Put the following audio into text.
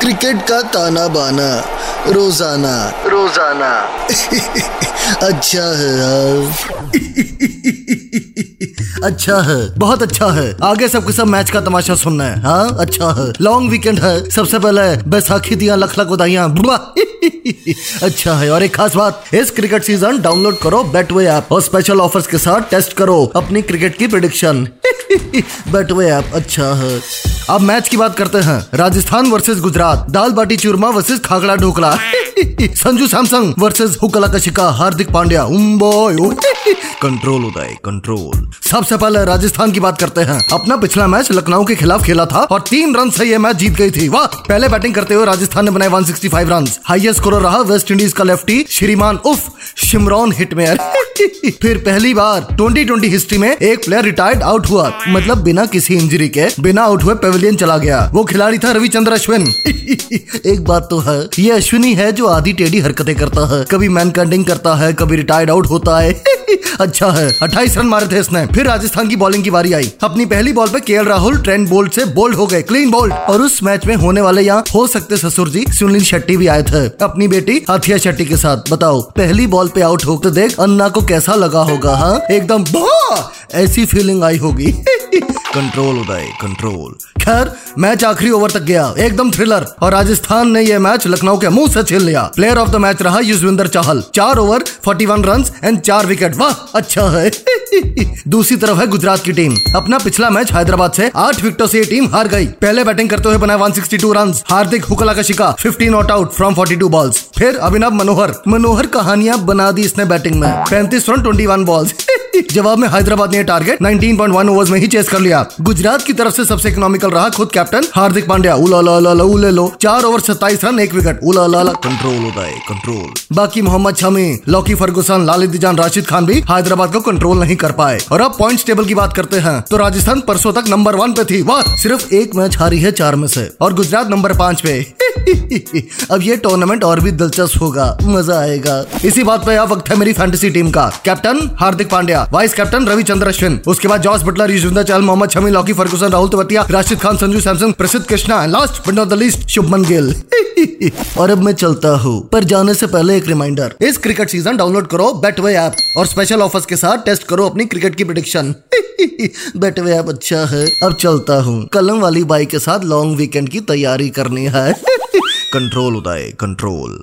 Cricket का ताना बाना रोज़ाना। रोज़ाना। अच्छा है यार। अच्छा है बहुत अच्छा है। आगे सबके सब मैच का तमाशा सुनना है हाँ? अच्छा है। लॉन्ग वीकेंड है। सबसे पहले बैसाखी दिया लख लख बधाइयाँ अच्छा है। और एक खास बात इस क्रिकेट सीज़न डाउनलोड करो बैटवे ऐप और स्पेशल ऑफर्स के साथ टेस्ट करो अपनी क्रिकेट की प्रिडिक्शन बैटवे ऐप अच्छा है। अब मैच की बात करते हैं। Rajasthan versus Gujarat, dal baati churma versus khakhra dhokla. Sanju Samson versus हुकला कशिका हार्दिक पांड्या कंट्रोल उदय कंट्रोल सबसे पहले राजस्थान की बात करते हैं। अपना पिछला मैच लखनऊ के खिलाफ खेला था और तीन रन से ये मैच जीत गई थी। वाह, पहले बैटिंग करते हुए राजस्थान ने बनाए 165 रन हाईएस्ट स्कोर रहा वेस्ट इंडीज का लेफ्टी श्रीमान, उफ, शिमरॉन हिटमेयर फिर पहली बार 2020 हिस्ट्री में एक प्लेयर रिटायर्ड आउट हुआ। मतलब बिना किसी इंजरी के, बिना आउट हुए पेविलियन चला गया। वो खिलाड़ी था रविचंद्र अश्विन। एक बात तो है, ये अश्विनी है जो आधी टेढ़ी हरकतें करता है। कभी मैन करता है, कभी रिटायर्ड आउट होता है। अच्छा है 28 रन मारे थे इसने। फिर राजस्थान की बॉलिंग की बारी आई। अपनी पहली बॉल पे के राहुल ट्रेंड बोल्ट से बोल्ड हो गए क्लीन बोल्ड और उस मैच में होने वाले यहाँ हो सकते ससुर जी, सुनील शेट्टी भी आए थे। अपनी बेटी हथिया शेट्टी के साथ, बताओ, पहली बॉल पे आउट होते देख अन्ना को कैसा लगा होगा हाँ? एकदम ऐसी फीलिंग आई होगी। कंट्रोल उदय कंट्रोल खैर मैच आखिरी ओवर तक गया। एकदम थ्रिलर और राजस्थान ने यह मैच लखनऊ के मुँह से छीन लिया। प्लेयर ऑफ़ द मैच रहा युजविंदर चाहल। चार ओवर 41 रन एंड चार विकेट वाह अच्छा है। दूसरी तरफ़ है गुजरात की टीम अपना पिछला मैच हैदराबाद से आठ विकेटों से टीम हार गई। पहले बैटिंग करते हुए बनाए 162 रन हार्दिक हुकला का शिका 15 नॉट आउट फ्रॉम 42 बॉल्स फिर अभिनव मनोहर। मनोहर कहानियाँ बना दी इसने बैटिंग में। पैंतीस रन ट्वेंटी वन बॉल्स जवाब में हैदराबाद ने टारगेट 19.1 ओवर्स में ही चेस कर लिया। गुजरात की तरफ़ से सबसे इकोनॉमिकल रहा खुद कैप्टन हार्दिक पांड्या। उला ला ला उले लो चार ओवर सत्ताईस रन एक विकेट उला ला ला कंट्रोल होता है कंट्रोल बाकी मोहम्मद शमी लॉकी फर्गुसन लालिद जान राशिद खान भी हैदराबाद को कंट्रोल नहीं कर पाए। और अब पॉइंट टेबल की बात करते हैं तो राजस्थान परसों तक नंबर वन पे थी। वाह सिर्फ़ एक मैच हारी है चार में से। और गुजरात नंबर पाँच पे। अब ये टूर्नामेंट और भी दिलचस्प होगा। मज़ा आएगा। इसी बात पे अब वक्त है मेरी फैंटेसी टीम का। Captain Hardik Pandya. Vice captain Ravichandra Ashwin उसके बाद Jos Buttler Yuzvendra Chahal Mohammed Shami Lockie Ferguson Rahul Tewatia Rashid Khan Sanju Samson Prasidh Krishna last but not the least Shubman Gill और अब मैं चलता हूँ। पर जाने से पहले एक रिमाइंडर इस क्रिकेट सीज़न डाउनलोड करो बेटवे ऐप और स्पेशल ऑफर्स के साथ टेस्ट करो अपनी क्रिकेट की प्रिडिक्शन बेटवे ऐप अच्छा है। अब चलता हूँ। कलम वाली बाइक के साथ लॉन्ग वीकेंड की तैयारी करनी है। कंट्रोल उदय कंट्रोल